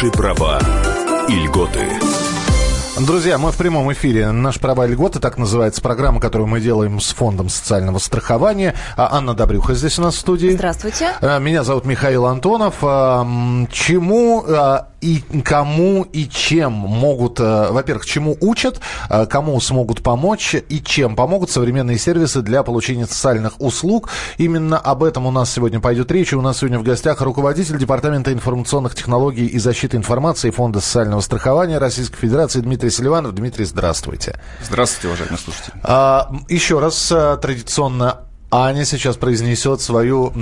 Ваши права и льготы. Друзья, мы в прямом эфире. Наш права и льготы, так называется программа, которую мы делаем с Фондом социального страхования. А Анна Добрюха здесь у нас в студии. Здравствуйте. А, меня зовут Михаил Антонов. А, чему и кому и чем могут, во-первых, чему учат, кому смогут помочь и чем помогут современные сервисы для получения социальных услуг. Именно об этом у нас сегодня пойдет речь. у нас сегодня в гостях руководитель Департамента информационных технологий и защиты информации Фонда социального страхования Российской Федерации Дмитрий Селиванов. Дмитрий, здравствуйте. Здравствуйте, уважаемые слушатели. А, еще раз а, традиционно Аня сейчас произнесет свою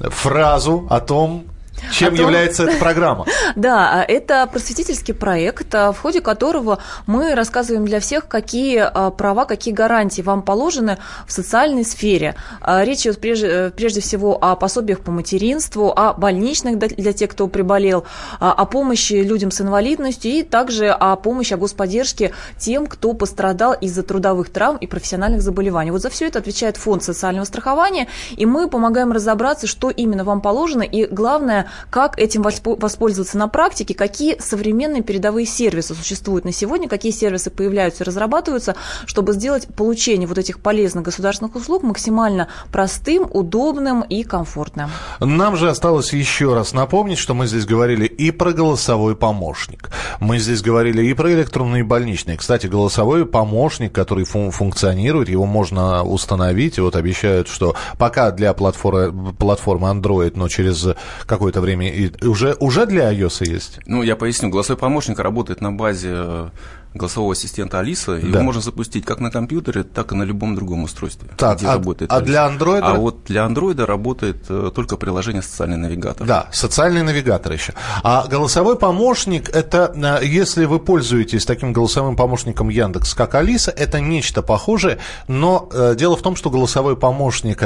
фразу о том, чем том... является эта программа? Да, это просветительский проект, в ходе которого мы рассказываем для всех, какие а, права, какие гарантии вам положены в социальной сфере. А, речь идет прежде, прежде всего о пособиях по материнству, о больничных для тех, кто приболел, а, о помощи людям с инвалидностью и также о помощи, о господдержке тем, кто пострадал из-за трудовых травм и профессиональных заболеваний. Вот за все это отвечает фонд социального страхования, и мы помогаем разобраться, что именно вам положено, и главное, как этим воспользоваться на практике, какие современные передовые сервисы существуют на сегодня, какие сервисы появляются и разрабатываются, чтобы сделать получение вот этих полезных государственных услуг максимально простым, удобным и комфортным. Нам же осталось еще раз напомнить, что мы здесь говорили и про голосовой помощник. Мы здесь говорили и про электронные больничные. Кстати, голосовой помощник, который фун функционирует, его можно установить. И вот обещают, что пока для платформы, платформы Android, но через какое-то это время и уже, уже для iOS есть? Ну, я поясню. Голосовой помощник работает на базе э, голосового ассистента Алиса. Да. Его можно запустить как на компьютере, так и на любом другом устройстве, так, а, работает А Алиса. для андроида? А вот для андроида работает э, только приложение «Социальный навигатор». Да, «Социальный навигатор» еще. А голосовой помощник – это, э, если вы пользуетесь таким голосовым помощником Яндекс, как Алиса, это нечто похожее, но дело в том, что голосовой помощник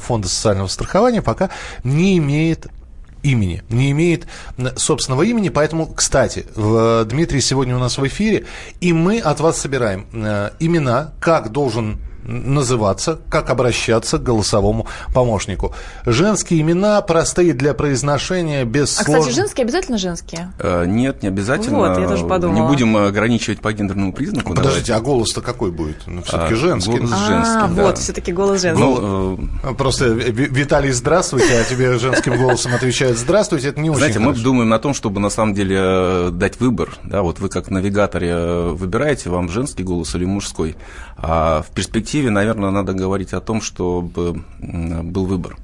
Фонда социального страхования пока не имеет имени, не имеет собственного имени. Поэтому, кстати, в, Дмитрий сегодня у нас в эфире, и мы от вас собираем э, имена, как должен называться, как обращаться к голосовому помощнику. Женские имена простые для произношения, без А, слож... кстати, женские обязательно женские? Э, нет, не обязательно. Вот, я тоже подумала. Не будем ограничивать по гендерному признаку. Подождите, давайте. а голос-то какой будет? Ну, все-таки а, женский. Голос а, женский, да. вот, все-таки голос женский. Ну, э... Просто, Виталий, здравствуйте, а тебе женским голосом отвечают здравствуйте, это не очень Знаете, хорошо. мы думаем на том, чтобы на самом деле э, дать выбор. Да, вот вы как навигаторе э, выбираете, вам женский голос или мужской. А в перспективе, наверное, надо говорить о том, чтобы был выбор.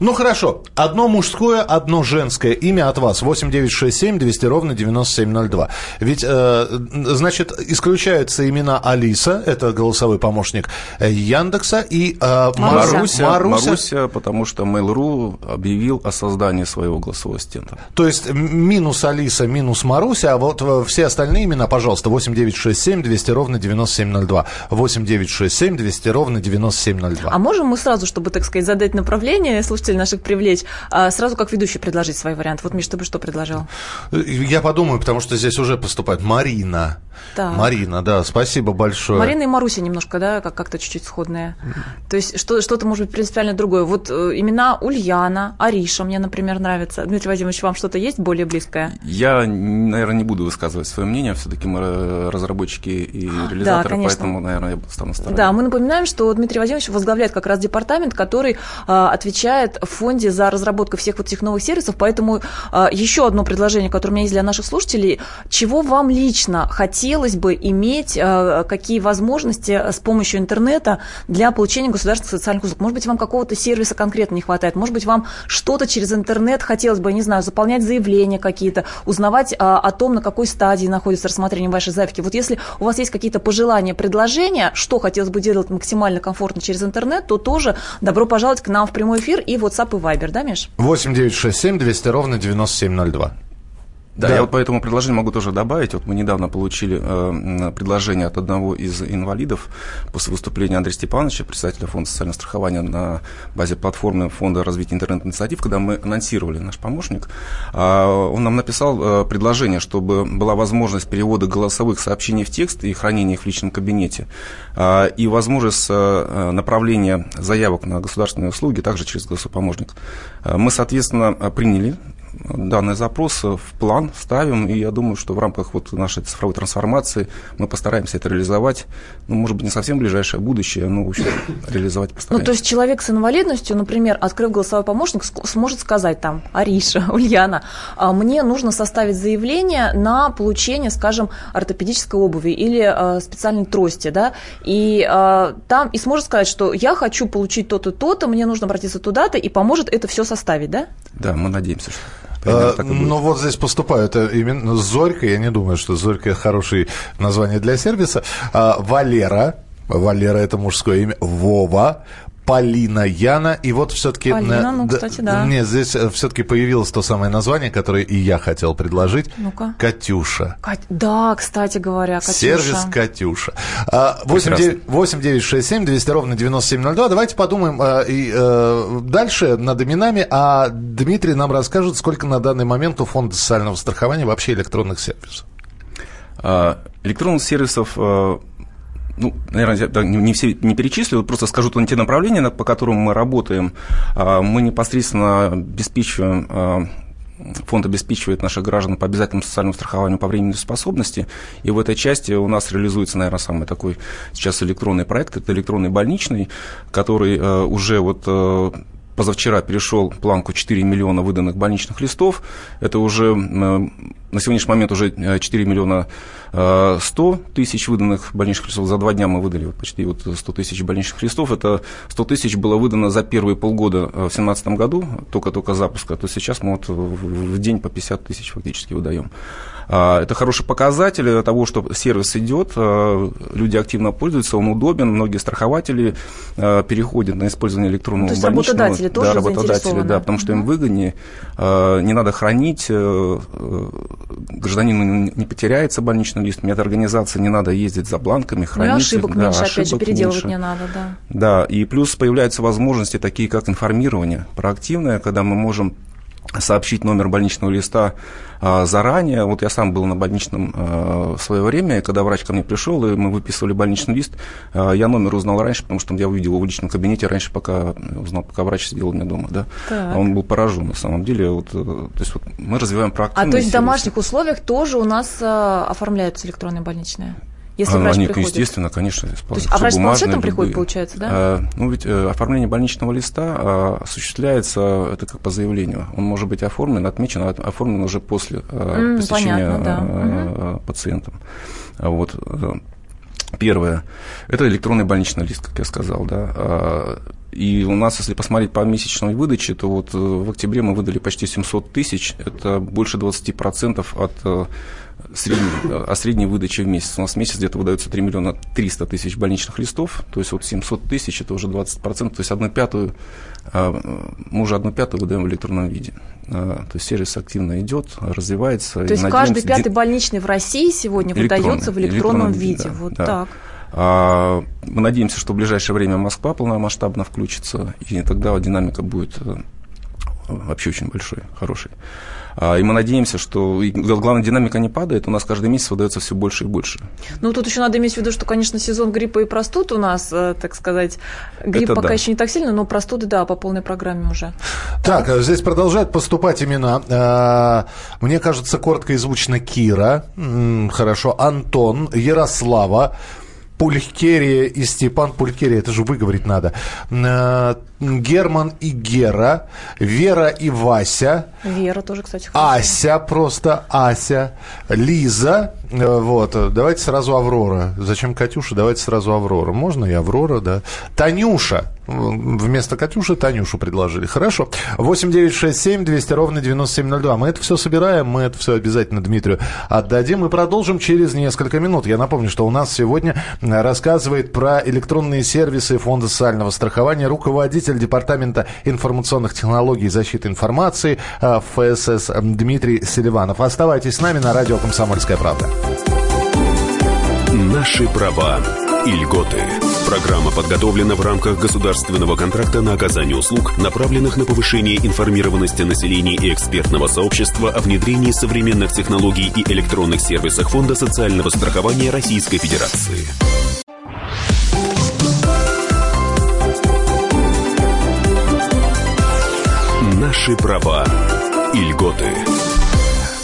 Ну хорошо, одно мужское, одно женское имя от вас. 8967 200 ровно 9702. Ведь, э, значит, исключаются имена Алиса, это голосовой помощник э, Яндекса, и э, Маруся. Маруся. Маруся, потому что Mail.ru объявил о создании своего голосового ассистента. То есть минус Алиса, минус Маруся, а вот э, все остальные имена, пожалуйста, 8967 200 ровно 9702. 8967 200 ровно 9702. А можем мы сразу, чтобы, так сказать, задать направление слушателей наших привлечь, а сразу как ведущий предложить свой вариант. Вот, Миш, ты бы что предложил? Я подумаю, потому что здесь уже поступает Марина. Да. Марина, да, спасибо большое. Марина и Маруся немножко, да, как- как-то чуть-чуть сходные. То есть что- что-то может быть принципиально другое. Вот э, имена Ульяна, Ариша мне, например, нравится. Дмитрий Вадимович, вам что-то есть более близкое? Я, наверное, не буду высказывать свое мнение. Все-таки мы разработчики и реализаторы, да, поэтому, наверное, я стану стороной. Да, мы напоминаем, что Дмитрий Вадимович возглавляет как раз департамент, который а, отвечает в фонде за разработку всех вот этих новых сервисов. Поэтому а, еще одно предложение, которое у меня есть для наших слушателей. Чего вам лично хотелось бы иметь, а, какие возможности с помощью интернета для получения государственных социальных услуг? Может быть, вам какого-то сервиса конкретно не хватает? Может быть, вам что-то через интернет хотелось бы, не знаю, заполнять заявления какие-то, узнавать а, о том, на какой стадии находится рассмотрение вашей заявки. Вот если у вас есть какие-то пожелания, предложения, что хотелось бы делать максимально комфортно через интернет, то тоже добро пожаловать к нам в прямой эфир и WhatsApp и Viber, да, Миш? 8 9 6 7 200 ровно 9702. Да, да, я вот по этому предложению могу тоже добавить. Вот мы недавно получили э, предложение от одного из инвалидов после выступления Андрея Степановича, председателя фонда социального страхования на базе платформы фонда развития интернет-инициатив, когда мы анонсировали наш помощник. Э, он нам написал э, предложение, чтобы была возможность перевода голосовых сообщений в текст и хранения их в личном кабинете, э, и возможность э, направления заявок на государственные услуги также через голосовой помощник. Э, мы, соответственно, приняли данный запрос в план ставим, и я думаю, что в рамках вот нашей цифровой трансформации мы постараемся это реализовать, ну, может быть, не совсем ближайшее будущее, но, в общем, реализовать постараемся. Ну, то есть человек с инвалидностью, например, открыв голосовой помощник, сможет сказать там, Ариша, Ульяна, а, мне нужно составить заявление на получение, скажем, ортопедической обуви или а, специальной трости, да, и а, там, и сможет сказать, что я хочу получить то-то, то-то, мне нужно обратиться туда-то, и поможет это все составить, да? Да, мы надеемся, что а, ну вот здесь поступают именно Зорька, я не думаю, что Зорька хорошее название для сервиса. А, Валера, Валера это мужское имя, Вова, Полина Яна. И вот все-таки... Полина, ну, кстати, да. Нет, здесь э, все-таки появилось то самое название, которое и я хотел предложить. Ну-ка. Катюша. Кать... Да, кстати говоря, Катюша. Сервис Катюша. 8 9 6 7 200 ровно 9702. Давайте подумаем а, и а, дальше над именами. А Дмитрий нам расскажет, сколько на данный момент у Фонда социального страхования вообще электронных сервисов. А, электронных сервисов ну, наверное, не, все не перечислю, просто скажу то, те направления, по которым мы работаем. А, мы непосредственно обеспечиваем а, фонд обеспечивает наших граждан по обязательному социальному страхованию по временной способности. И в этой части у нас реализуется, наверное, самый такой сейчас электронный проект. Это электронный больничный, который э, уже вот позавчера перешел планку 4 миллиона выданных больничных листов. Это уже на сегодняшний момент уже 4 миллиона 100 тысяч выданных больничных листов. За два дня мы выдали почти вот 100 тысяч больничных листов. Это 100 тысяч было выдано за первые полгода в 2017 году, только-только запуска. То сейчас мы вот в день по 50 тысяч фактически выдаем. А, это хороший показатель того, что сервис идет, а, люди активно пользуются, он удобен, многие страхователи а, переходят на использование электронного То есть больничного. работодатели тоже да, работодатели, да, потому что им выгоднее, не надо хранить, э, э, гражданину не потеряется больничный лист, медорганизации не надо ездить за бланками, ну хранить. Ну, ошибок их, меньше, да, опять же, переделывать меньше. не надо, да. Да, и плюс появляются возможности такие, как информирование проактивное, когда мы можем сообщить номер больничного листа а, заранее. Вот я сам был на больничном а, в свое время, и когда врач ко мне пришел, и мы выписывали больничный лист, а, я номер узнал раньше, потому что я увидел его в личном кабинете раньше, пока узнал, пока врач сидел у меня дома. Да? Так. Он был поражен, на самом деле. Вот, э, то есть вот мы развиваем практику. А то есть в домашних условиях тоже у нас оформляются электронные больничные? Если а, врач они, приходит? естественно, конечно, То есть, а врач с планшетом приходит, получается, да? А, ну, ведь а, оформление больничного листа а, осуществляется, это как по заявлению. Он может быть оформлен, отмечен, а оформлен уже после а, mm, посещения понятно, да. а, угу. пациентом. Вот. Первое, это электронный больничный лист, как я сказал, да. И у нас, если посмотреть по месячной выдаче, то вот в октябре мы выдали почти 700 тысяч, это больше 20% от средний, о средней выдаче в месяц. У нас в месяц где-то выдается 3 миллиона 300 тысяч больничных листов, то есть вот 700 тысяч, это уже 20%, то есть одну пятую, а, мы уже одну пятую выдаем в электронном виде. А, то есть сервис активно идет, развивается. То есть надеемся, каждый пятый больничный в России сегодня выдается в электронном, электронном виде. Да, вот да. так. А, мы надеемся, что в ближайшее время Москва полномасштабно включится, и тогда динамика будет э, вообще очень большой, хороший. А, и мы надеемся, что главная динамика не падает, у нас каждый месяц выдается все больше и больше. Ну, тут еще надо иметь в виду, что, конечно, сезон гриппа и простуд у нас, э, так сказать, грипп Это пока да. еще не так сильно, но простуды, да, по полной программе уже. Так, так. здесь продолжают поступать имена. А, мне кажется, коротко и звучно Кира, хорошо, Антон, Ярослава, Пулькерия и Степан Пулькерия, это же выговорить надо. Герман и Гера, Вера и Вася. Вера тоже, кстати, хорошо. Ася, просто Ася. Лиза, э, вот, давайте сразу Аврора. Зачем Катюша? Давайте сразу Аврора. Можно и Аврора, да. Танюша. Вместо Катюши Танюшу предложили. Хорошо. 8 9 6 7 200 ровно 9702. Мы это все собираем, мы это все обязательно Дмитрию отдадим и продолжим через несколько минут. Я напомню, что у нас сегодня рассказывает про электронные сервисы Фонда социального страхования руководитель Департамента информационных технологий и защиты информации э, ФСС Дмитрий Селиванов. Оставайтесь с нами на радио «Комсомольская правда». Наши права и льготы. Программа подготовлена в рамках государственного контракта на оказание услуг, направленных на повышение информированности населения и экспертного сообщества о внедрении современных технологий и электронных сервисах Фонда социального страхования Российской Федерации. Наши права и льготы.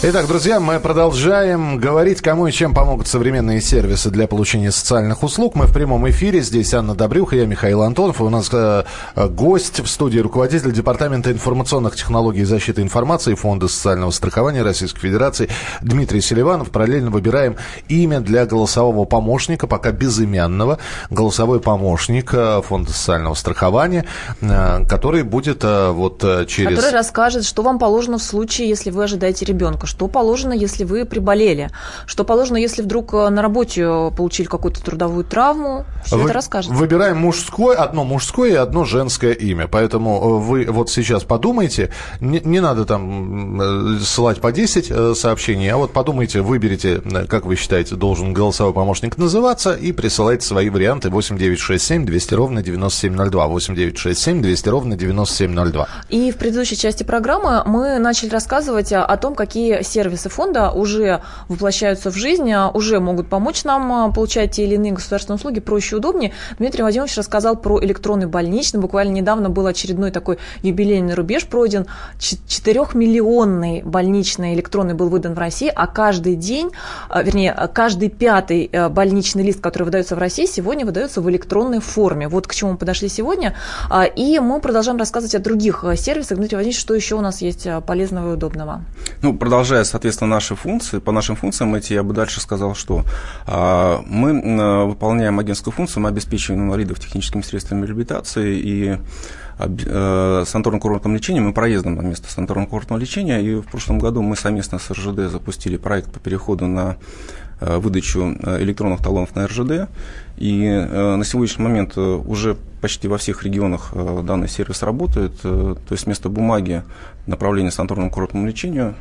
Итак, друзья, мы продолжаем говорить, кому и чем помогут современные сервисы для получения социальных услуг. Мы в прямом эфире. Здесь Анна Добрюха, я Михаил Антонов. И у нас э, гость в студии, руководитель Департамента информационных технологий и защиты информации Фонда социального страхования Российской Федерации Дмитрий Селиванов. Параллельно выбираем имя для голосового помощника, пока безымянного. Голосовой помощник э, Фонда социального страхования, э, который будет э, вот э, через... Который расскажет, что вам положено в случае, если вы ожидаете ребенка что положено, если вы приболели, что положено, если вдруг э, на работе получили какую-то трудовую травму. Все Вы- это расскажет. Выбираем мужское, одно мужское и одно женское имя. Поэтому э, вы вот сейчас подумайте, не, не надо там э, ссылать по 10 э, сообщений, а вот подумайте, выберите, э, как вы считаете, должен голосовой помощник называться, и присылайте свои варианты 8967 200 ровно 9702. 8967 200 ровно 9702. И в предыдущей части программы мы начали рассказывать о том, какие сервисы фонда уже воплощаются в жизнь, а, уже могут помочь нам а, получать те или иные государственные услуги проще и удобнее. Дмитрий Владимирович рассказал про электронный больничный. Буквально недавно был очередной такой юбилейный рубеж пройден. 4-миллионный больничный электронный был выдан в России, а каждый день, а, вернее, каждый пятый э, больничный лист, который выдается в России, сегодня выдается в электронной форме. Вот к чему мы подошли сегодня. И мы продолжаем рассказывать о других э, сервисах. Дмитрий Владимирович, что еще у нас есть э, полезного и удобного? Ну, продолжая, соответственно, наши функции, по нашим функциям эти, я бы дальше сказал, что а, мы м, выполняем агентскую функцию, мы обеспечиваем инвалидов техническими средствами реабилитации и э, санаторно-курортным лечением и проездом на место санаторно-курортного лечения. И в прошлом году мы совместно с РЖД запустили проект по переходу на выдачу электронных талонов на РЖД. И э, на сегодняшний момент э, уже почти во всех регионах э, данный сервис работает. То есть вместо бумаги направления санаторному курортному лечению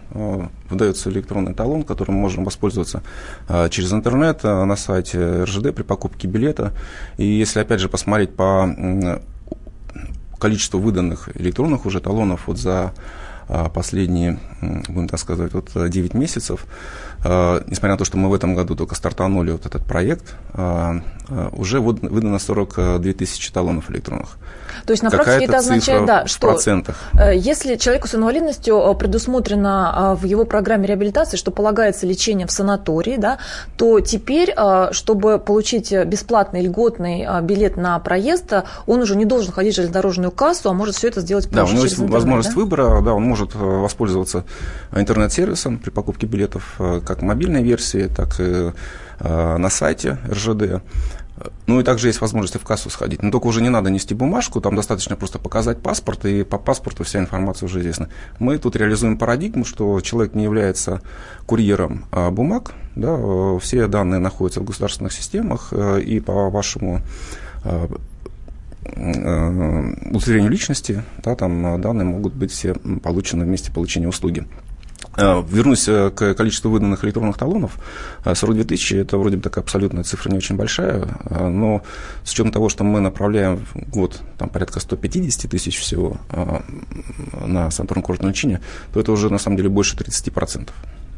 выдается электронный талон, которым мы можем воспользоваться через интернет на сайте РЖД при покупке билета. И если опять же посмотреть по количеству выданных электронных уже талонов вот за последние, будем так сказать, вот э, 9 месяцев, несмотря на то, что мы в этом году только стартанули вот этот проект, а, а, уже выдано 42 тысячи талонов электронных. То есть на практике это означает, да, что процентах. э, если человеку с инвалидностью э, предусмотрено э, в его программе реабилитации, что полагается лечение в санатории, да, то теперь, э, чтобы получить э, бесплатный льготный э, билет на проезд, э, он уже не должен ходить в железнодорожную кассу, а может все это сделать Да, у него есть интернет, возможность да? выбора, да, он может э, воспользоваться интернет-сервисом при покупке билетов э, как мобильной версии, так и э, на сайте РЖД. Ну и также есть возможность в кассу сходить. Но только уже не надо нести бумажку, там достаточно просто показать паспорт, и по паспорту вся информация уже известна. Мы тут реализуем парадигму, что человек не является курьером а, бумаг, да, все данные находятся в государственных системах, э, и по вашему э, удостоверению личности, да, там данные могут быть все получены вместе получения услуги. Э, Вернусь э, к количеству выданных электронных талонов. Э, 42 тысячи – это вроде бы такая абсолютная цифра не очень большая, э, но с учетом того, что мы направляем в год там, порядка 150 тысяч всего э, на санаторно-курортное лечение, то это уже на самом деле больше 30%.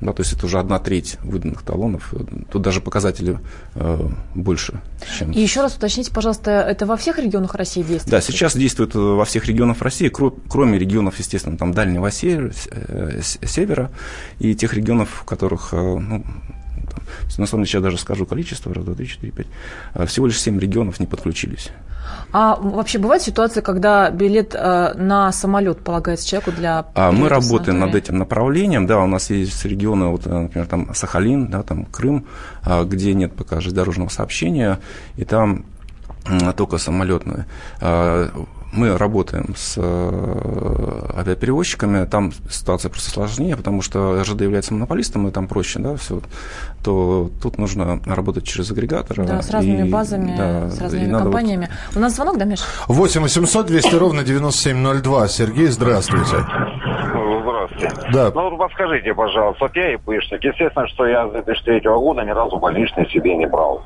Да, то есть это уже одна треть выданных талонов. Тут даже показатели э, больше, чем И еще раз уточните, пожалуйста, это во всех регионах России действует? да, сейчас действует э, во всех регионах России, кро- кроме регионов, естественно, там дальнего севера, э, севера и тех регионов, в которых, э, ну, там, на самом деле, сейчас даже скажу количество, раз, два, три, четыре, пять, э, всего лишь семь регионов не подключились. А вообще бывает ситуация, когда билет э, на самолет полагается человеку для А мы работаем над этим направлением, да, у нас есть регионы, вот, э, например, там Сахалин, да, там Крым, а, где нет пока железнодорожного сообщения, и там только самолетное. Мы работаем с э, авиаперевозчиками, там ситуация просто сложнее, потому что РЖД является монополистом, и там проще, да, все, то тут нужно работать через агрегатора. Да, с разными и, базами, да, с и разными надо вот- компаниями. У нас звонок, да, Миш? 8 800 200 ровно 9702. Сергей, здравствуйте. Здравствуйте. Да. Ну, вот подскажите, пожалуйста, вот я ИПшник. Естественно, что я с 2003 года ни разу больничный себе не брал.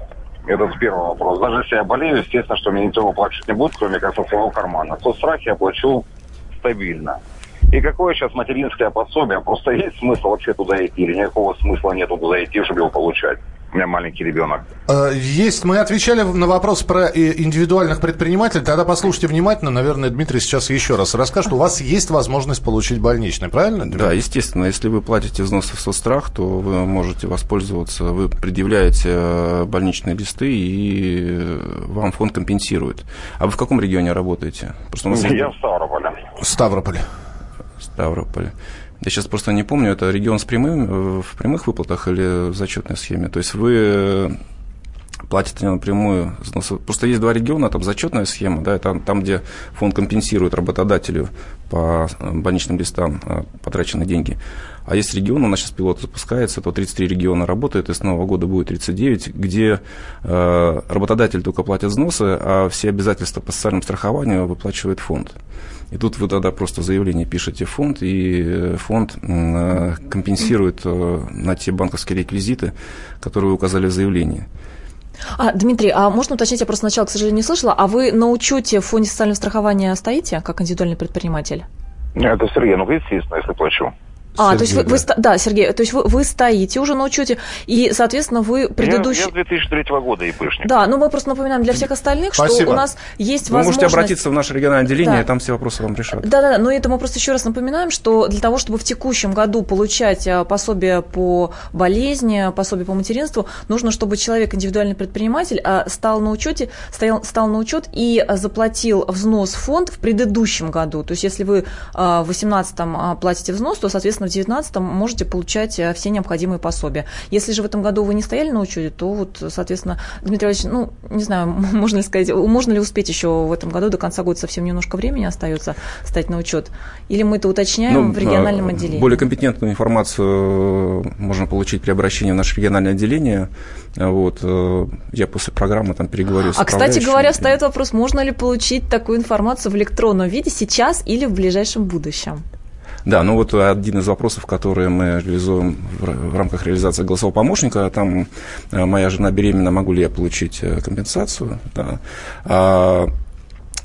Это с первого вопроса. Даже если я болею, естественно, что мне ничего платить не будет, кроме как со своего кармана. То страх я плачу стабильно. И какое сейчас материнское пособие? Просто есть смысл вообще туда идти? Или никакого смысла нету туда идти, чтобы его получать? У меня маленький ребенок. Э, есть. Мы отвечали на вопрос про э, индивидуальных предпринимателей. Тогда послушайте внимательно. Наверное, Дмитрий сейчас еще раз расскажет. У вас есть возможность получить больничный, правильно? Дмитрий? Да, естественно. Если вы платите взносы в соцстрах, то вы можете воспользоваться. Вы предъявляете э, больничные листы, и вам фонд компенсирует. А вы в каком регионе работаете? Просто у нас Я в Ставрополе. Ставрополе. Ставрополе. Я сейчас просто не помню, это регион с прямым, в прямых выплатах или в зачетной схеме. То есть вы э, платите напрямую. Просто есть два региона, там зачетная схема, да, там, там, где фонд компенсирует работодателю по э, больничным листам э, потраченные деньги. А есть регион, у нас сейчас пилот запускается, то 33 региона работает, и с нового года будет 39, где э, работодатель только платит взносы, а все обязательства по социальному страхованию выплачивает фонд. И тут вы тогда просто заявление пишете в фонд, и э, фонд э, компенсирует э, на те банковские реквизиты, которые вы указали в заявлении. А, Дмитрий, а можно уточнить, я просто сначала, к сожалению, не слышала, а вы на учете в фонде социального страхования стоите, как индивидуальный предприниматель? Это Сергей, ну, естественно, если плачу. А, то есть вы, вы, да, Сергей, то есть вы, вы стоите уже на учете, и, соответственно, вы предыдущий... Я, я 2003 года ИПшник. Да, но мы просто напоминаем для всех остальных, Спасибо. что у нас есть вы возможность... Вы можете обратиться в наше региональное отделение, да. и там все вопросы вам решат. Да-да-да, но это мы просто еще раз напоминаем, что для того, чтобы в текущем году получать а, пособие по болезни, пособие по материнству, нужно, чтобы человек, индивидуальный предприниматель, а, стал на учете, стоял, стал на учет и заплатил взнос в фонд в предыдущем году. То есть, если вы а, в 2018 платите взнос, то, соответственно, в 2019 можете получать э, все необходимые пособия. Если же в этом году вы не стояли на учете, то вот, соответственно, Дмитрий Ильич, ну, не знаю, можно ли сказать, можно ли успеть еще в этом году, до конца года совсем немножко времени остается стать на учет? Или мы это уточняем ну, в региональном отделении? Более компетентную информацию можно получить при обращении в наше региональное отделение. Вот, э, я после программы там переговорю с А, кстати говоря, встает вопрос, можно ли получить такую информацию в электронном виде сейчас или в ближайшем будущем? Да, ну вот один из вопросов, которые мы реализуем в рамках реализации голосового помощника, там э, моя жена беременна, могу ли я получить э, компенсацию, да. А,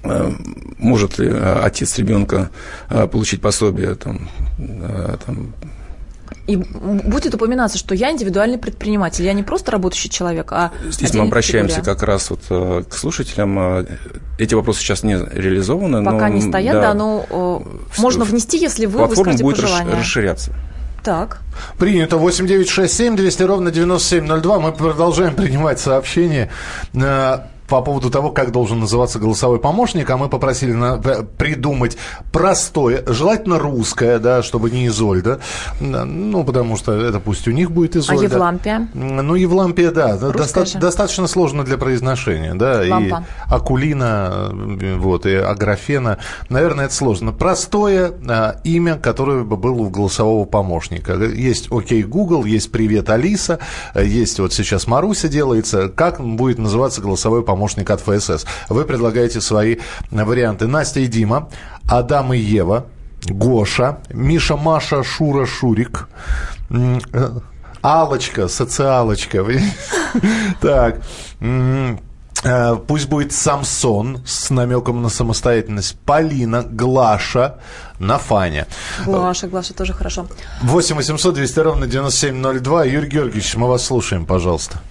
э, может ли отец ребенка получить пособие там, там и будет упоминаться, что я индивидуальный предприниматель, я не просто работающий человек, а Здесь мы обращаемся категория. как раз вот э, к слушателям. Э, эти вопросы сейчас не реализованы. Пока но, не стоят, да, да но в, можно внести, если вы выскажете будет пожелания. расширяться. Так. Принято 8967 200 ровно 9702. Мы продолжаем принимать сообщения. По поводу того, как должен называться голосовой помощник, а мы попросили на, придумать простое, желательно русское, да, чтобы не Изольда, ну, потому что это пусть у них будет Изольда. А Евлампия? Ну, Евлампия, да, доста- достаточно сложно для произношения, да, Лампа. и Акулина, вот, и Аграфена, наверное, это сложно. Простое а, имя, которое бы было у голосового помощника. Есть «Окей, Google», есть «Привет, Алиса», есть вот сейчас Маруся делается, как будет называться голосовой помощник? Помощник от ФСС. Вы предлагаете свои варианты. Настя и Дима, Адам и Ева, Гоша, Миша, Маша, Шура, Шурик, э, Алочка, социалочка. Так. Э, пусть будет Самсон с намеком на самостоятельность. Полина, Глаша, Нафаня. Глаша, Глаша тоже хорошо. 8 800 200 ровно 9702. Юрий Георгиевич, мы вас слушаем, пожалуйста.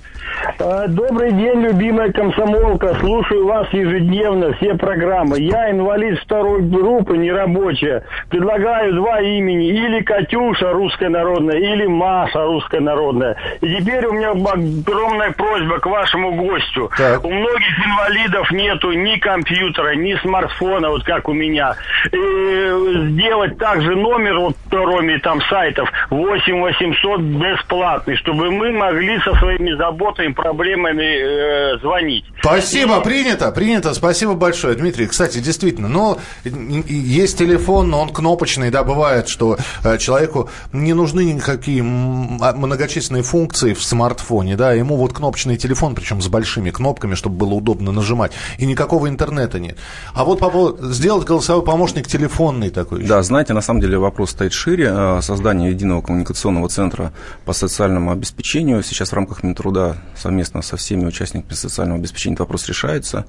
Э, добрый день, любимая комсомолка. Слушаю вас ежедневно, все программы. Я инвалид второй группы, нерабочая. Предлагаю два имени. Или Катюша, русская народная, или Маша, русская народная. И теперь у меня огромная просьба к вашему гостю. Так. У многих инвалидов нету ни компьютера, ни смартфона, вот как у меня. И сделать также номер, вот кроме там сайтов, 8 800 бесплатный, чтобы мы могли со своими заботами проблемами э, звонить. Спасибо, и... принято, принято. Спасибо большое, Дмитрий. Кстати, действительно, но есть телефон, но он кнопочный, да, бывает, что э, человеку не нужны никакие а, многочисленные функции в смартфоне, да, ему вот кнопочный телефон, причем с большими кнопками, чтобы было удобно нажимать, и никакого интернета нет. А вот по поводу, сделать голосовой помощник телефонный такой. Да, знаете, на самом деле вопрос стоит шире. Э, создание единого коммуникационного центра по социальному обеспечению сейчас в рамках Минтруда совместно со всеми участниками социального обеспечения этот вопрос решается.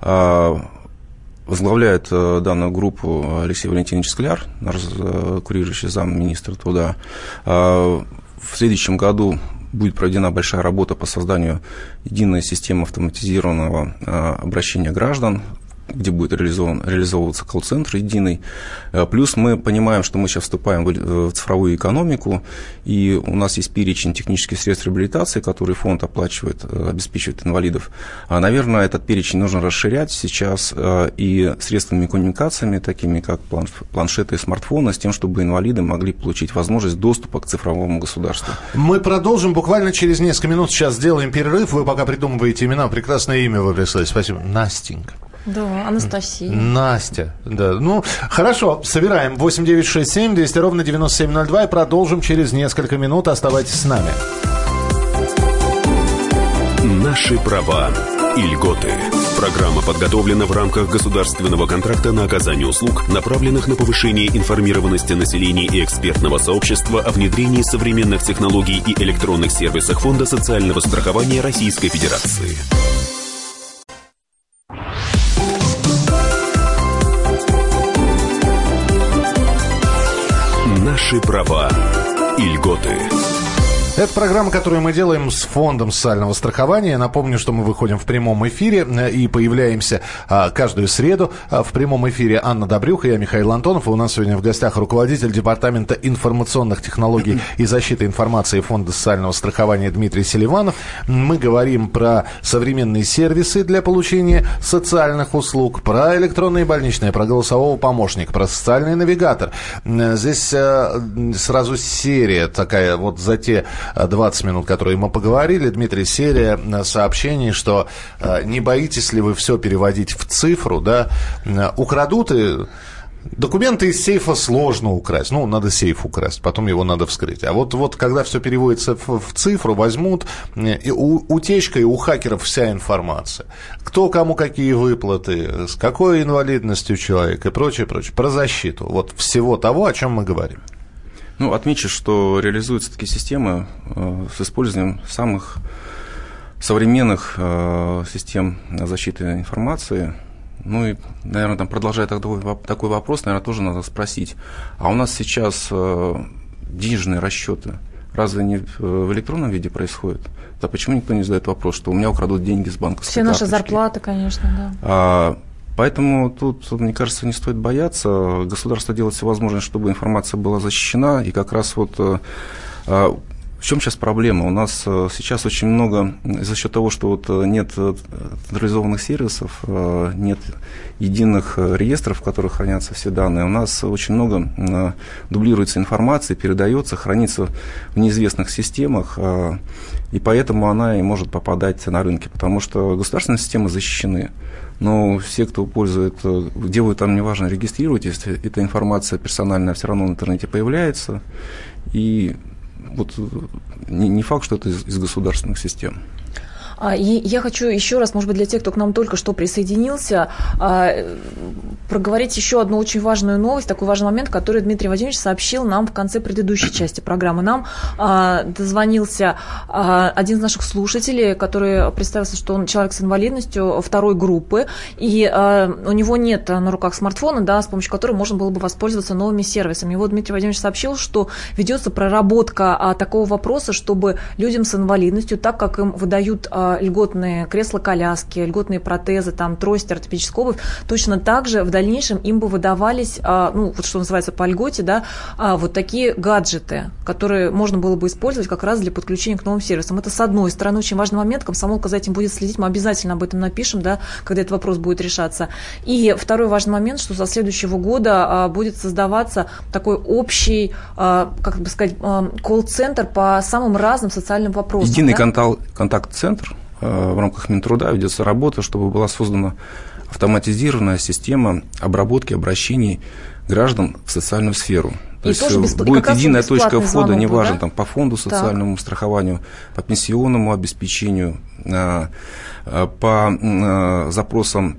А, возглавляет э, данную группу Алексей Валентинович Скляр, наш э, курирующий замминистра труда. А, в следующем году будет проведена большая работа по созданию единой системы автоматизированного обращения граждан где будет реализован, реализовываться колл-центр единый. Э, плюс мы понимаем, что мы сейчас вступаем в цифровую экономику, и у нас есть перечень технических средств реабилитации, которые фонд оплачивает, э, обеспечивает инвалидов. А, наверное, этот перечень нужно расширять сейчас э, и средствами коммуникациями, такими как планшеты и смартфоны, с тем, чтобы инвалиды могли получить возможность доступа к цифровому государству. Мы продолжим буквально через несколько минут. Сейчас сделаем перерыв. Вы пока придумываете имена. Прекрасное имя вы прислали. Спасибо. Настенька. Да, Анастасия. Настя, да. Ну, хорошо, собираем. 8967 200 ровно 9702 и продолжим через несколько минут. Оставайтесь с нами. Наши права и льготы. Программа подготовлена в рамках государственного контракта на оказание услуг, направленных на повышение информированности населения и экспертного сообщества о внедрении современных технологий и электронных сервисах Фонда социального страхования Российской Федерации. Наши права и льготы. Это программа, которую мы делаем с фондом социального страхования. Напомню, что мы выходим в прямом эфире э, и появляемся а, каждую среду а, в прямом эфире Анна Добрюха, я Михаил Антонов. И у нас сегодня в гостях руководитель Департамента информационных технологий и защиты информации фонда социального страхования Дмитрий Селиванов. Мы говорим про современные сервисы для получения социальных услуг, про электронные больничные, про голосового помощника, про социальный навигатор. Здесь э, сразу серия такая вот за те 20 минут, которые мы поговорили. Дмитрий, серия э, сообщений, что э, не боитесь ли вы все переводить в цифру, да, э, украдут и Документы из сейфа сложно украсть. Ну, надо сейф украсть, потом его надо вскрыть. А вот, вот когда все переводится в, в цифру, возьмут и у, утечка, и у хакеров вся информация. Кто кому какие выплаты, с какой инвалидностью человек и прочее, прочее. Про защиту. Вот всего того, о чем мы говорим. Ну, отмечу, что реализуются такие системы э, с использованием самых современных э, систем защиты информации. Ну и, наверное, там продолжая такой, такой вопрос, наверное, тоже надо спросить. А у нас сейчас э, денежные расчеты разве не в электронном виде происходят? Да почему никто не задает вопрос, что у меня украдут деньги с банковской Все карточки? наши зарплаты, конечно, да. А, Поэтому тут, мне кажется, не стоит бояться. Государство делает все возможное, чтобы информация была защищена. И как раз вот э, а, в чем сейчас проблема? У нас э, сейчас очень много, за счет того, что вот э, нет централизованных сервисов, нет единых реестров, в которых хранятся все данные, у нас очень много дублируется информации, передается, хранится в неизвестных системах, и поэтому она и может попадать на рынки, потому что государственные системы защищены но все, кто пользует, э, вы там, неважно, регистрируетесь, эта информация персональная все равно в интернете появляется, и вот э, не, факт, что это из государственных систем. А, и я хочу еще раз, может быть, для тех, кто к нам только что присоединился, а, проговорить еще одну очень важную новость, такой важный момент, который Дмитрий Владимирович сообщил нам в конце предыдущей части программы. Нам а, дозвонился один из наших слушателей, который представился, что он человек с инвалидностью второй группы, и у него нет на руках смартфона, да, с помощью которого можно было бы воспользоваться новыми сервисами. И вот Дмитрий Владимирович сообщил, что ведется проработка такого вопроса, чтобы людям с инвалидностью, так как им выдают льготные кресла-коляски, льготные протезы, там, трости, ортопедическая обувь, точно так же в дальнейшем им бы выдавались, а, ну, вот что называется по льготе, да, а, вот такие гаджеты, которые можно было бы использовать как раз для подключения к новым сервисам. Это, с одной стороны, очень важный момент, комсомолка за этим будет следить, мы обязательно об этом напишем, да, когда этот вопрос будет решаться. И второй важный момент, что со следующего года а, будет создаваться такой общий, как бы сказать, колл-центр по самым разным социальным вопросам. Единый да? контакт-центр, в рамках Минтруда ведется работа, чтобы была создана автоматизированная система обработки обращений граждан в социальную сферу. То и есть тоже бесп... будет единая точка входа, неважно, да? там, по фонду социальному так. страхованию, по пенсионному обеспечению, э, э, по запросам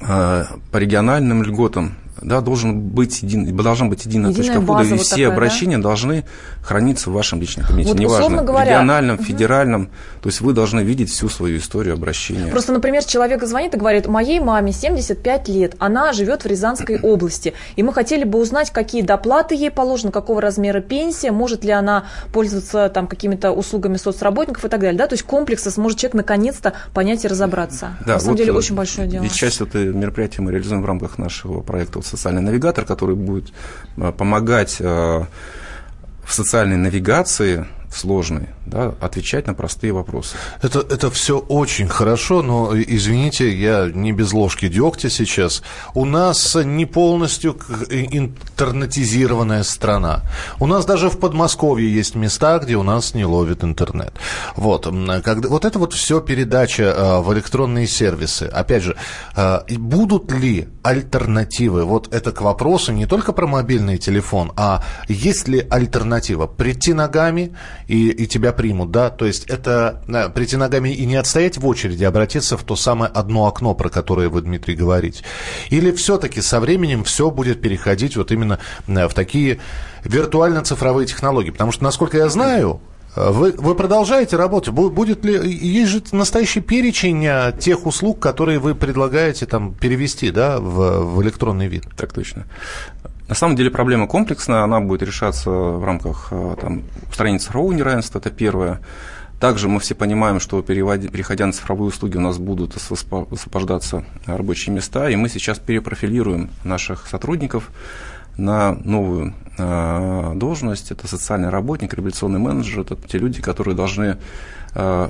по региональным льготам, да, должен быть един, должна быть единая, единая точка входа, и вот все такая, обращения да? должны храниться в вашем личном кабинете. Вот, Неважно, говоря, региональном, угу. федеральном. То есть вы должны видеть всю свою историю обращения. Просто, например, человек звонит и говорит, моей маме 75 лет, она живет в Рязанской области, и мы хотели бы узнать, какие доплаты ей положены, какого размера пенсия, может ли она пользоваться там какими-то услугами соцработников и так далее. Да? То есть комплексно сможет человек наконец-то понять и разобраться. Да, На самом вот деле очень большое дело. И часть этого мероприятия мы реализуем в рамках нашего проекта «Социальный навигатор», который будет э, помогать э, в социальной навигации сложной, да, отвечать на простые вопросы. Это, это все очень хорошо, но, извините, я не без ложки дегтя сейчас. У нас не полностью интернетизированная страна. У нас даже в Подмосковье есть места, где у нас не ловит интернет. Вот, когда, вот это вот все передача э, в электронные сервисы. Опять же, э, будут ли альтернативы? Вот это к вопросу не только про мобильный телефон, а есть ли альтернатива? Прийти ногами и, и тебя примут, да, то есть это да, прийти ногами и не отстоять в очереди, а обратиться в то самое одно окно, про которое вы, Дмитрий, говорите. Или все-таки со временем все будет переходить вот именно в такие виртуально-цифровые технологии, потому что, насколько я знаю, вы, вы продолжаете работать? Будет ли есть же настоящий перечень а, тех услуг, которые вы предлагаете там перевести, да, в, в электронный вид? Так точно. На самом деле проблема комплексная, она будет решаться в рамках э, там, устранения цифрового неравенства, это первое. Также мы все понимаем, что переходя на цифровые услуги у нас будут освобождаться рабочие места, и мы сейчас перепрофилируем наших сотрудников на новую э, должность. Это социальный работник, революционный менеджер. Это те люди, которые должны э,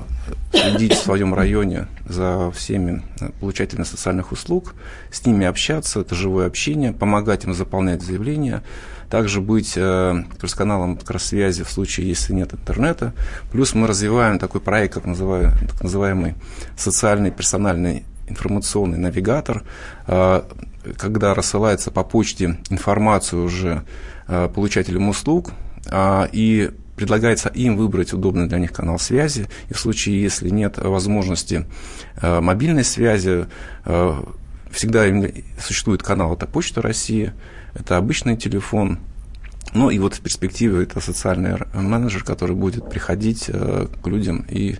следить в своем районе за всеми получателями социальных услуг, с ними общаться, это живое общение, помогать им заполнять заявления, также быть э, каналом как раз связи в случае, если нет интернета. Плюс мы развиваем такой проект, как, называю, так называемый социальный персональный информационный навигатор, э, когда рассылается по почте информация уже э, получателям услуг, э, и предлагается им выбрать удобный для них канал связи, и в случае, если нет возможности э, мобильной связи, э, всегда существует канал «Это Почта России», это обычный телефон, ну и вот в перспективе это социальный менеджер, который будет приходить э, к людям и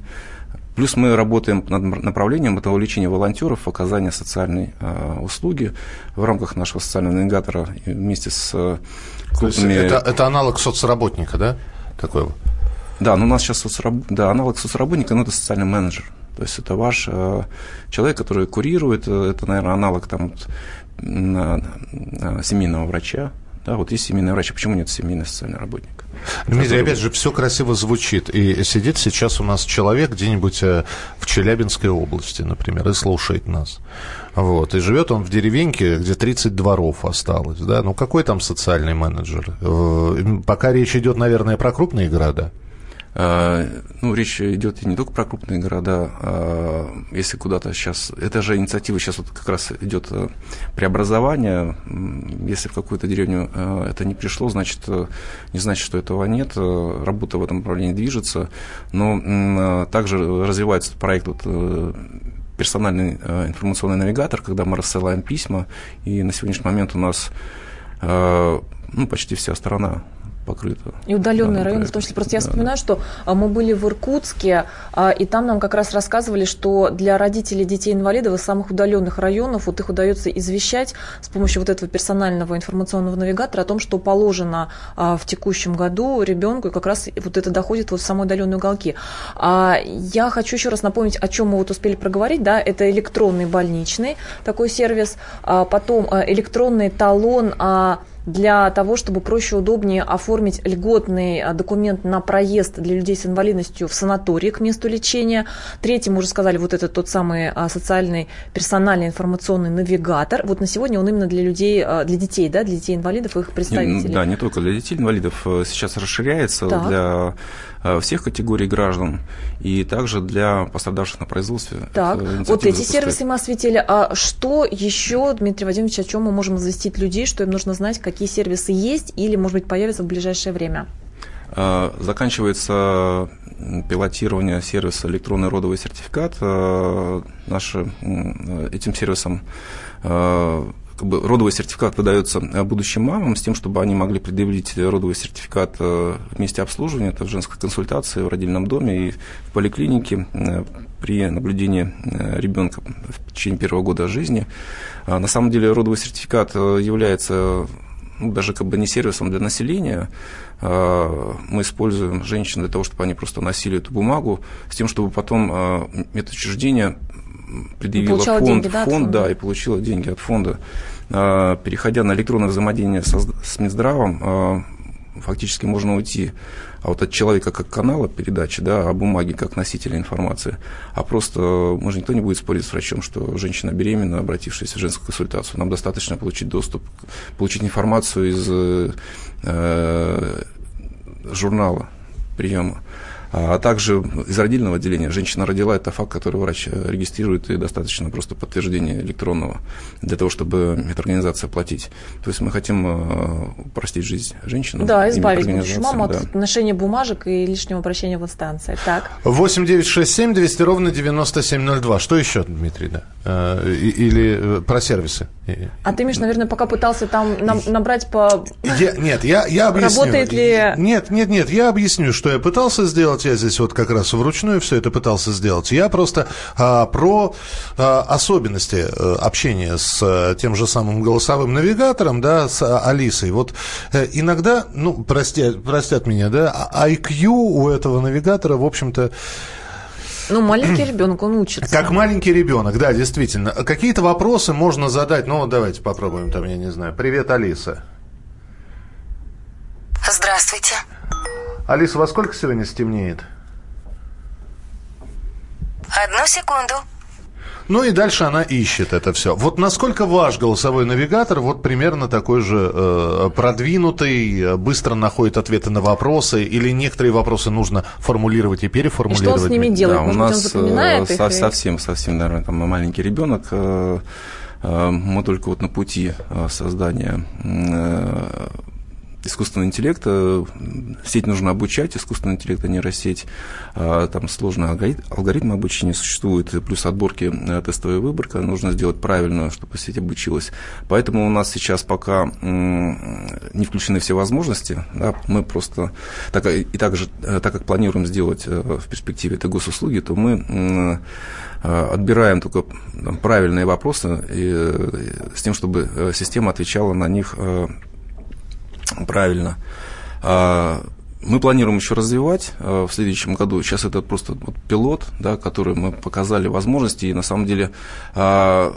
Плюс мы работаем над направлением это увеличение волонтеров, оказания социальной э, услуги в рамках нашего социального навигатора вместе с крупными... Это, это аналог соцработника, да? Такой? Да, ну у нас сейчас соцраб... да, аналог соцработника, ну это социальный менеджер. То есть это ваш э, человек, который курирует, э, это, наверное, аналог там вот, на, на семейного врача. Да, вот есть семейный врач, а почему нет семейный социальный работник? Дмитрий, опять же, все красиво звучит. И сидит сейчас у нас человек где-нибудь э, в Челябинской области, например, и слушает нас. Вот. И живет он в деревеньке, где 30 дворов осталось. Да? Ну, какой там социальный менеджер? Э, пока речь идет, наверное, про крупные города. А, ну, речь идет не только про крупные города, а если куда-то сейчас, это же инициатива сейчас вот как раз идет э, преобразование, если в какую-то деревню э, это не пришло, значит, э, не значит, что этого нет, работа в этом направлении движется, но также развивается проект вот, персональный информационный навигатор, когда мы рассылаем письма, и на сегодняшний момент у нас ну, почти вся страна покрыто. И удаленные районы, в том числе. Просто я вспоминаю, что а, мы были в Иркутске, а, и там нам как раз рассказывали, что для родителей детей-инвалидов из самых удаленных районов вот их удается извещать с помощью вот этого персонального информационного навигатора о том, что положено а, в текущем году ребенку, и как раз вот это доходит вот в самые удаленные уголки. Я хочу еще раз напомнить, о чем мы вот успели проговорить, да, это электронный больничный такой сервис, потом электронный талон для того, чтобы проще удобнее оформить льготный а, документ на проезд для людей с инвалидностью в санатории к месту лечения. Третий, мы уже сказали, вот этот тот самый а, социальный персональный информационный навигатор. Вот на сегодня он именно для людей, а, для детей, да, для детей-инвалидов и их представителей. Да, не только для детей-инвалидов. Э, сейчас расширяется так. для всех категорий граждан и также для пострадавших на производстве. Так, вот эти запускает. сервисы мы осветили. А что еще, Дмитрий Вадимович, о чем мы можем известить людей, что им нужно знать, какие сервисы есть или, может быть, появятся в ближайшее время? Э, заканчивается пилотирование сервиса электронный родовый сертификат. Э, наши, этим сервисом как бы родовый сертификат выдается будущим мамам с тем, чтобы они могли предъявить родовый сертификат в месте обслуживания, это в женской консультации, в родильном доме и в поликлинике при наблюдении ребенка в течение первого года жизни. А на самом деле родовый сертификат является ну, даже как бы не сервисом для населения, а, мы используем женщин для того, чтобы они просто носили эту бумагу, с тем, чтобы потом а, медучреждение предъявило фонд, деньги, да, фонд, да, и получила деньги от фонда. А, переходя на электронное взаимодействие с Минздравом, фактически можно уйти а вот от человека как канала передачи, да, а бумаги как носителя информации. А просто, может, никто не будет спорить с врачом, что женщина беременна, обратившаяся в женскую консультацию. Нам достаточно получить доступ, получить информацию из э, журнала приема а также из родильного отделения. Женщина родила, это факт, который врач регистрирует, и достаточно просто подтверждения электронного для того, чтобы медорганизация платить. То есть мы хотим э, упростить жизнь женщин. Да, избавить будущую маму да. от ношения бумажек и лишнего обращения в инстанции. Так. 8 9 6 7 200 ровно 9702. Что еще, Дмитрий, да? Э, или э, про сервисы? А ты, Миш, наверное, пока пытался там набрать по... Я, нет, я, я объясню. Работает ли... Нет, нет, нет, я объясню, что я пытался сделать. Я здесь вот как раз вручную все это пытался сделать. Я просто а, про а, особенности а, общения с а, тем же самым голосовым навигатором, да, с а, Алисой. Вот а, иногда, ну, простят, простят меня, да, IQ у этого навигатора, в общем-то, ну, маленький ребенок, он учится. Как маленький ребенок, да, действительно. Какие-то вопросы можно задать. Ну, давайте попробуем там, я не знаю. Привет, Алиса. Здравствуйте. Алиса, во сколько сегодня стемнеет? Одну секунду. Ну и дальше она ищет это все. Вот насколько ваш голосовой навигатор вот примерно такой же э, продвинутый, быстро находит ответы на вопросы, или некоторые вопросы нужно формулировать и переформулировать? И что он с ними делает? Да, Может у нас запоминает со- их? Совсем, совсем, наверное, там маленький ребенок. Э, э, мы только вот на пути э, создания искусственного интеллекта, сеть нужно обучать, искусственный интеллект, а нейросеть, там сложный алгоритм, алгоритм обучения существует, плюс отборки, э, тестовая выборка, нужно сделать правильно, чтобы сеть обучилась. Поэтому у нас сейчас пока не включены все возможности, да, мы просто, так, и также, э, так как планируем сделать э, в перспективе это госуслуги, то мы отбираем только правильные вопросы и, с тем, чтобы система отвечала на них Правильно. А, мы планируем еще развивать а, в следующем году. Сейчас это просто вот пилот, да, который мы показали возможности. И на самом деле а,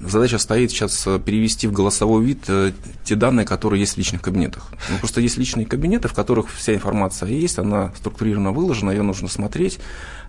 задача стоит сейчас перевести в голосовой вид э, те данные, которые есть в личных кабинетах. Ну, просто есть личные кабинеты, в которых вся информация есть, она структурированно выложена, ее нужно смотреть.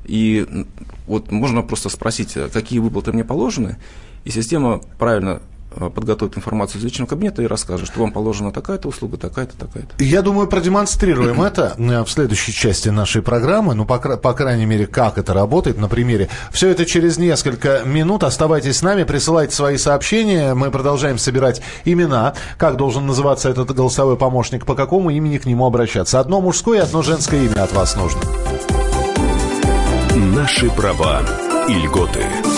И вот можно просто спросить, какие выплаты мне положены, и система правильно Э, подготовит информацию из личного кабинета и расскажет, что вам положена такая-то услуга, такая-то, такая-то. Я думаю, продемонстрируем это э, в следующей части нашей программы, ну, по, по крайней мере, как это работает на примере. Все это через несколько минут. Оставайтесь с нами, присылайте свои сообщения. Мы продолжаем собирать имена, как должен называться этот голосовой помощник, по какому имени к нему обращаться. Одно мужское и одно женское имя от вас нужно. Наши права и льготы.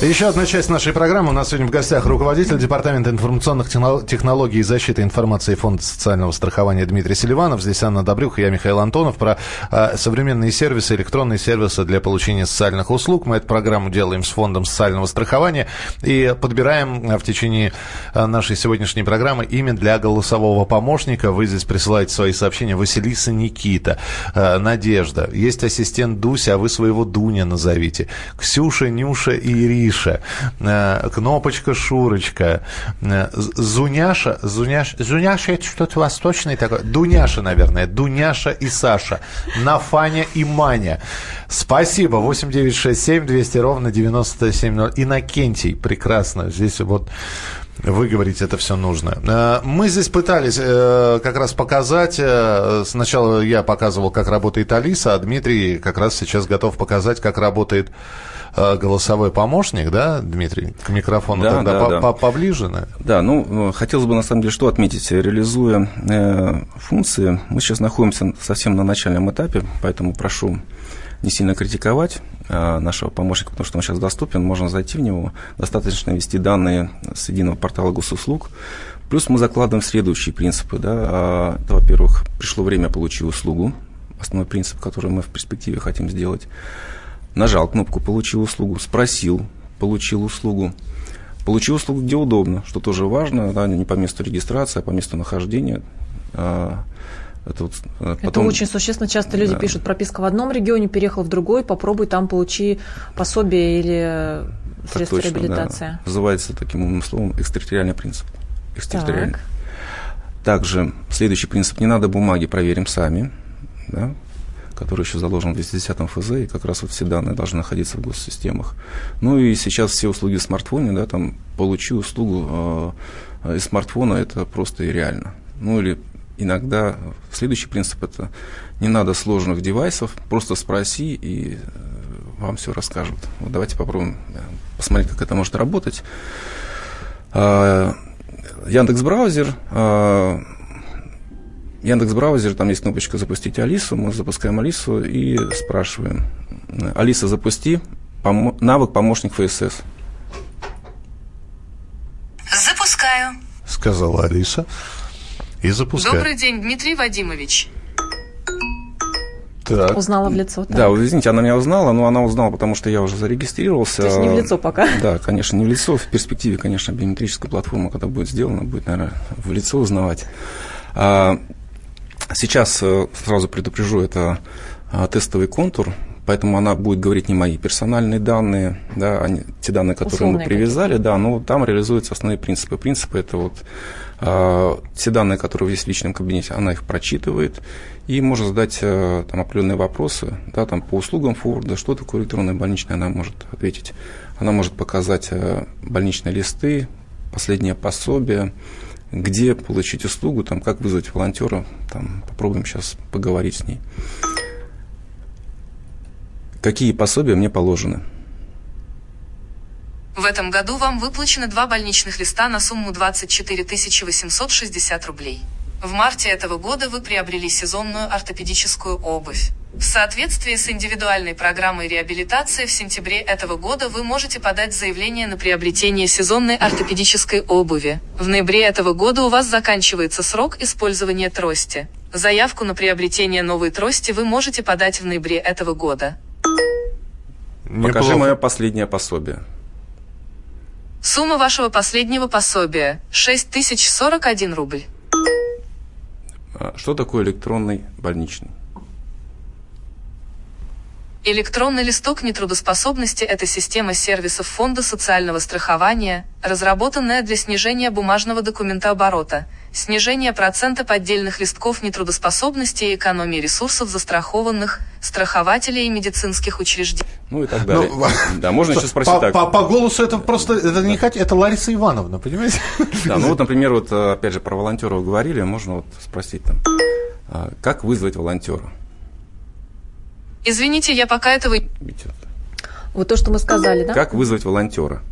Еще одна часть нашей программы. У нас сегодня в гостях руководитель Департамента информационных технологий и защиты информации Фонда социального страхования Дмитрий Селиванов. Здесь Анна Добрюха, я Михаил Антонов. Про э, современные сервисы, электронные сервисы для получения социальных услуг. Мы эту программу делаем с Фондом социального страхования и подбираем а, в течение а, нашей сегодняшней программы имя для голосового помощника. Вы здесь присылаете свои сообщения. Василиса Никита, э, Надежда. Есть ассистент Дуся, а вы своего Дуня назовите. Ксюша, Нюша и Ирина Гриша, э, Кнопочка Шурочка, э, Зуняша, Зуняш, Зуняша это что-то восточное такое, Дуняша, наверное, Дуняша и Саша, Нафаня и Маня. Спасибо, 8967 200 ровно 9702. Иннокентий, прекрасно, здесь вот Вы говорите, это все нужно. Э, мы здесь пытались как раз показать, сначала я показывал, как работает Алиса, а Дмитрий как раз сейчас готов показать, как работает голосовой помощник, да, Дмитрий, к микрофону да, тогда да, по да. поближе. Наверное. Да, ну, хотелось бы на самом деле что отметить. Реализуя э, функции, мы сейчас находимся совсем на начальном этапе, поэтому прошу не сильно критиковать э, нашего помощника, потому что он сейчас доступен, можно зайти в него, достаточно ввести данные с единого портала госуслуг. Плюс мы закладываем следующие принципы. Да. А, это, во-первых, пришло время получить услугу, основной принцип, который мы в перспективе хотим сделать. Нажал кнопку «Получи услугу», спросил, получил услугу. Получил услугу где удобно, что тоже важно, да, не по месту регистрации, а по месту нахождения. А, это, вот, э, потом... это очень существенно. Часто люди да. пишут, прописка в одном регионе, переехал в другой, попробуй там получи пособие или средства точно, реабилитации. Да. Называется таким умным словом экстерриториальный принцип. Экстерриториальный. Так. Также следующий принцип. Не надо бумаги, проверим сами. Да? Который еще заложен в 210 ФЗ, и как раз вот все данные должны находиться в госсистемах. Ну и сейчас все услуги в смартфоне, да, там получи услугу э, из смартфона, это просто и реально. Ну или иногда следующий принцип это не надо сложных девайсов, просто спроси и э, вам все расскажут. Вот давайте попробуем э, посмотреть, как это может работать. А, Яндекс браузер. Яндекс браузер, там есть кнопочка запустить Алису. Мы запускаем Алису и спрашиваем. Алиса, запусти пом- навык помощник ФСС. Запускаю. Сказала Алиса и запускать. Добрый день, Дмитрий Вадимович. Так. Узнала в лицо. Так. Да, извините, она меня узнала, но она узнала, потому что я уже зарегистрировался. То есть не в лицо пока? Да, конечно, не в лицо. В перспективе, конечно, биометрическая платформа, когда будет сделана, будет, наверное, в лицо узнавать. А, сейчас, э, сразу предупрежу, это а, тестовый контур, поэтому она будет говорить не мои персональные данные, да, а те данные, которые Условные мы привязали, да, но там реализуются основные принципы. Принципы это вот а, все данные, которые есть в личном кабинете, она их прочитывает и может задать э, там, определенные вопросы да, там, по услугам Форда, что такое электронная больничная, она может ответить. Она может показать э, больничные листы, последнее пособие, где получить услугу, там, как вызвать волонтера, там, попробуем сейчас поговорить с ней. Какие пособия мне положены? В этом году вам выплачено два больничных листа на сумму 24 860 рублей. В марте этого года вы приобрели сезонную ортопедическую обувь. В соответствии с индивидуальной программой реабилитации в сентябре этого года вы можете подать заявление на приобретение сезонной ортопедической обуви. В ноябре этого года у вас заканчивается срок использования трости. Заявку на приобретение новой трости вы можете подать в ноябре этого года. Покажи мое последнее пособие. Сумма вашего последнего пособия – 6041 рубль. А что такое электронный больничный? Электронный листок нетрудоспособности – это система сервисов Фонда социального страхования, разработанная для снижения бумажного документооборота, снижения процента поддельных листков нетрудоспособности и экономии ресурсов застрахованных, страхователей и медицинских учреждений. Ну и так далее. Ну, да, можно еще спросить по, так. По, по голосу это просто, это не Катя, это Лариса Ивановна, понимаете? Да, ну вот, например, вот опять же про волонтеров говорили, можно вот спросить там, а, как вызвать волонтера? Извините, я пока этого... Вот то, что мы сказали, да? Как вызвать волонтера?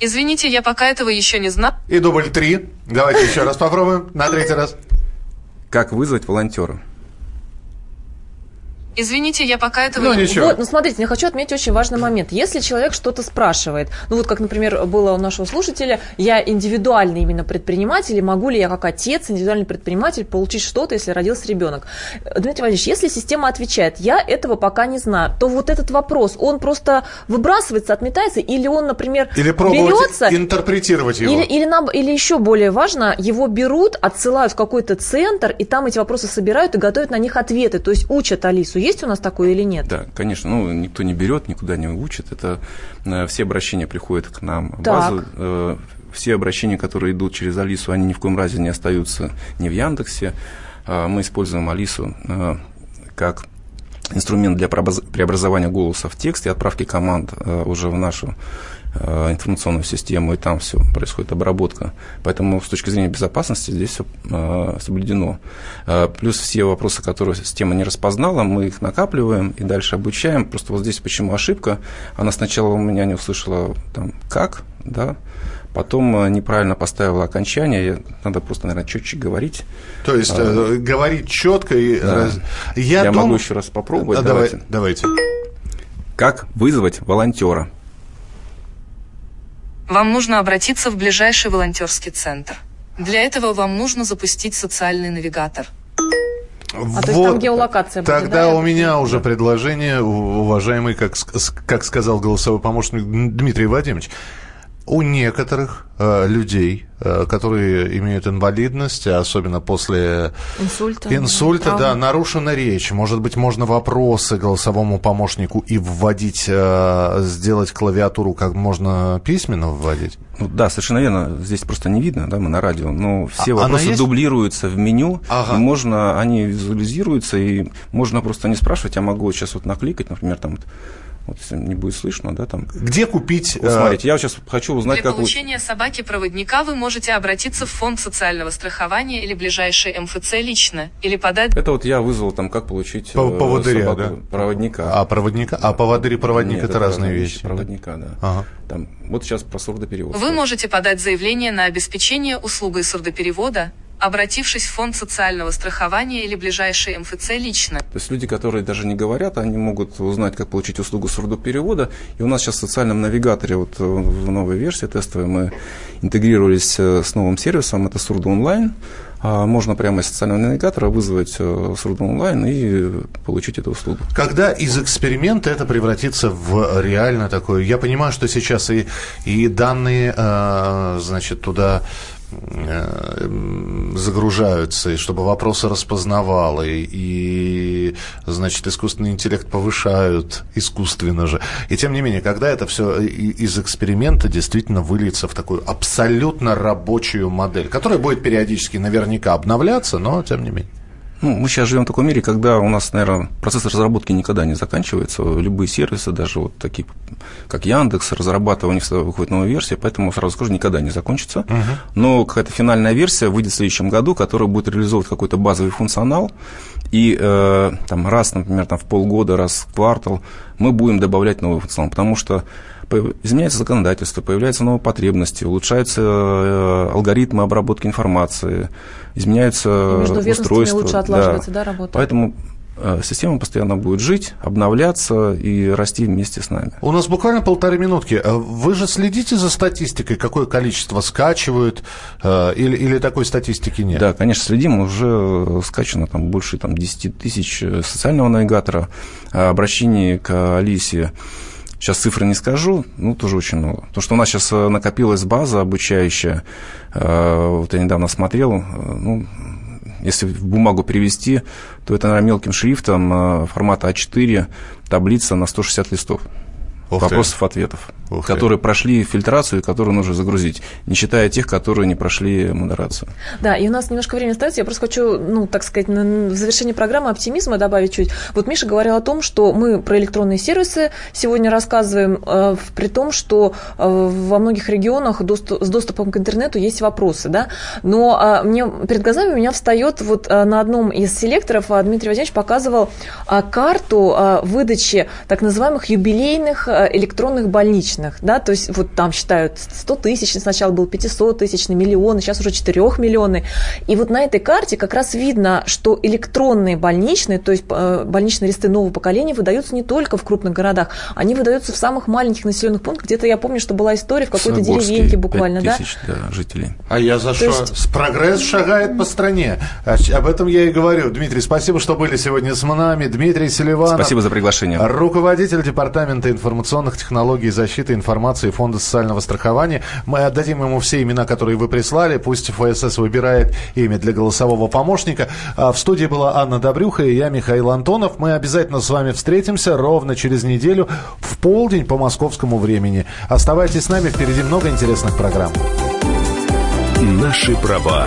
Извините, я пока этого еще не знаю. И дубль три. Давайте еще раз попробуем. На третий раз. Как вызвать волонтера? Извините, я пока этого ну, не... Ничего. Вот, ну, смотрите, я хочу отметить очень важный момент. Если человек что-то спрашивает, ну, вот как, например, было у нашего слушателя, я индивидуальный именно предприниматель, и могу ли я как отец, индивидуальный предприниматель, получить что-то, если родился ребенок? Дмитрий Владимирович, если система отвечает, я этого пока не знаю, то вот этот вопрос, он просто выбрасывается, отметается, или он, например, или берется... интерпретировать его. Или, или, на, или еще более важно, его берут, отсылают в какой-то центр, и там эти вопросы собирают и готовят на них ответы, то есть учат Алису есть у нас такое или нет? Да, конечно. Ну, никто не берет, никуда не учит. Это э, все обращения приходят к нам в базу. Э, все обращения, которые идут через Алису, они ни в коем разе не остаются не в Яндексе. А мы используем Алису э, как инструмент для преобразования голоса в текст и отправки команд уже в нашу информационную систему, и там все происходит обработка. Поэтому с точки зрения безопасности здесь все э, соблюдено. Плюс все вопросы, которые система не распознала, мы их накапливаем и дальше обучаем. Просто вот здесь почему ошибка. Она сначала у меня не услышала там как, да, потом э, неправильно поставила окончание, надо просто, наверное, четче говорить. То есть а, говорить четко и да. раз... я, я дум... могу еще раз попробовать. А, давайте. давайте. Как вызвать волонтера? Вам нужно обратиться в ближайший волонтерский центр. Для этого вам нужно запустить социальный навигатор. А вот. то есть там геолокация будет, Тогда да, у меня уже предложение, уважаемый, как, как сказал голосовой помощник Дмитрий Вадимович у некоторых э, людей, э, которые имеют инвалидность, особенно после инсульта, инсульта да, нарушена речь. Может быть, можно вопросы голосовому помощнику и вводить, э, сделать клавиатуру как можно письменно вводить? Ну, да, совершенно верно. Здесь просто не видно, да, мы на радио. Но все а, вопросы дублируются в меню, ага. и можно, они визуализируются, и можно просто не спрашивать, я могу сейчас вот накликать, например, там вот если не будет слышно, да, там. Где купить? Вот, смотрите, я сейчас хочу узнать, Для как... Для получения собаки-проводника вы можете обратиться в фонд социального страхования или ближайший МФЦ лично, или подать... Это вот я вызвал там, как получить По поводыря, да? проводника. А, проводника? А поводырь и проводник Нет, это, это разные вещи. Проводника, да. Ага. Там, вот сейчас про сурдоперевод. Вы можете подать заявление на обеспечение услугой сурдоперевода, обратившись в фонд социального страхования или ближайший МФЦ лично. То есть люди, которые даже не говорят, они могут узнать, как получить услугу сурдоперевода. И у нас сейчас в социальном навигаторе, вот э, в новой версии тестовой, мы интегрировались э, с новым сервисом, это Сурдо онлайн. А можно прямо из социального навигатора вызвать э, Сурдо онлайн и получить эту услугу. Когда из эксперимента это превратится в реально такое? Я понимаю, что сейчас и, и данные, значит, туда загружаются, и чтобы вопросы распознавал, и, значит, искусственный интеллект повышают искусственно же. И тем не менее, когда это все из эксперимента действительно выльется в такую абсолютно рабочую модель, которая будет периодически наверняка обновляться, но тем не менее. Ну, мы сейчас живем в таком мире, когда у нас, наверное, процесс разработки никогда не заканчивается. Любые сервисы, даже вот такие, как Яндекс, разрабатывая, у них всегда выходит новая версия, поэтому, сразу скажу, никогда не закончится. Uh-huh. Но какая-то финальная версия выйдет в следующем году, которая будет реализовывать какой-то базовый функционал, и э, там раз, например, там, в полгода, раз в квартал мы будем добавлять новый функционал, потому что изменяется законодательство, появляются новые потребности, улучшаются э, алгоритмы обработки информации, изменяются устройства. лучше отлаживается, да, да работа? Поэтому э, система постоянно будет жить, обновляться и расти вместе с нами. У нас буквально полторы минутки. Э, вы же следите за статистикой, какое количество скачивают, или, или такой статистики нет? Да, конечно, следим. Уже скачано там больше там, 10 тысяч социального навигатора, обращений к Алисе Сейчас цифры не скажу, ну, тоже очень много. Потому что у нас сейчас э, накопилась база обучающая. Э, вот я недавно смотрел, э, ну, если в бумагу перевести, то это, наверное, мелким шрифтом формата А4, таблица на 160 листов. Ух вопросов-ответов, которые прошли фильтрацию и которые нужно загрузить, не считая тех, которые не прошли модерацию. Да, и у нас немножко времени остается. Я просто хочу, ну, так сказать, в завершении программы оптимизма добавить чуть. Вот Миша говорил о том, что мы про электронные сервисы сегодня рассказываем, э, при том, что э, во многих регионах доступ, с доступом к интернету есть вопросы, да. Но э, мне перед глазами у меня встает вот э, на одном из селекторов э, Дмитрий Владимирович показывал э, карту э, выдачи так называемых юбилейных э, электронных больничных, да, то есть вот там считают 100 тысяч, сначала был 500 тысяч, миллионы, сейчас уже 4 миллионы. И вот на этой карте как раз видно, что электронные больничные, то есть э, больничные листы нового поколения выдаются не только в крупных городах, они выдаются в самых маленьких населенных пунктах. Где-то я помню, что была история в какой-то деревеньке буквально, да? тысяч, да, жителей. А я за что? Есть... Прогресс шагает по стране. А об этом я и говорю. Дмитрий, спасибо, что были сегодня с нами. Дмитрий Селиванов. Спасибо за приглашение. Руководитель департамента информационных технологий защиты информации Фонда социального страхования. Мы отдадим ему все имена, которые вы прислали. Пусть ФСС выбирает имя для голосового помощника. А в студии была Анна Добрюха и я, Михаил Антонов. Мы обязательно с вами встретимся ровно через неделю в полдень по московскому времени. Оставайтесь с нами, впереди много интересных программ. Наши права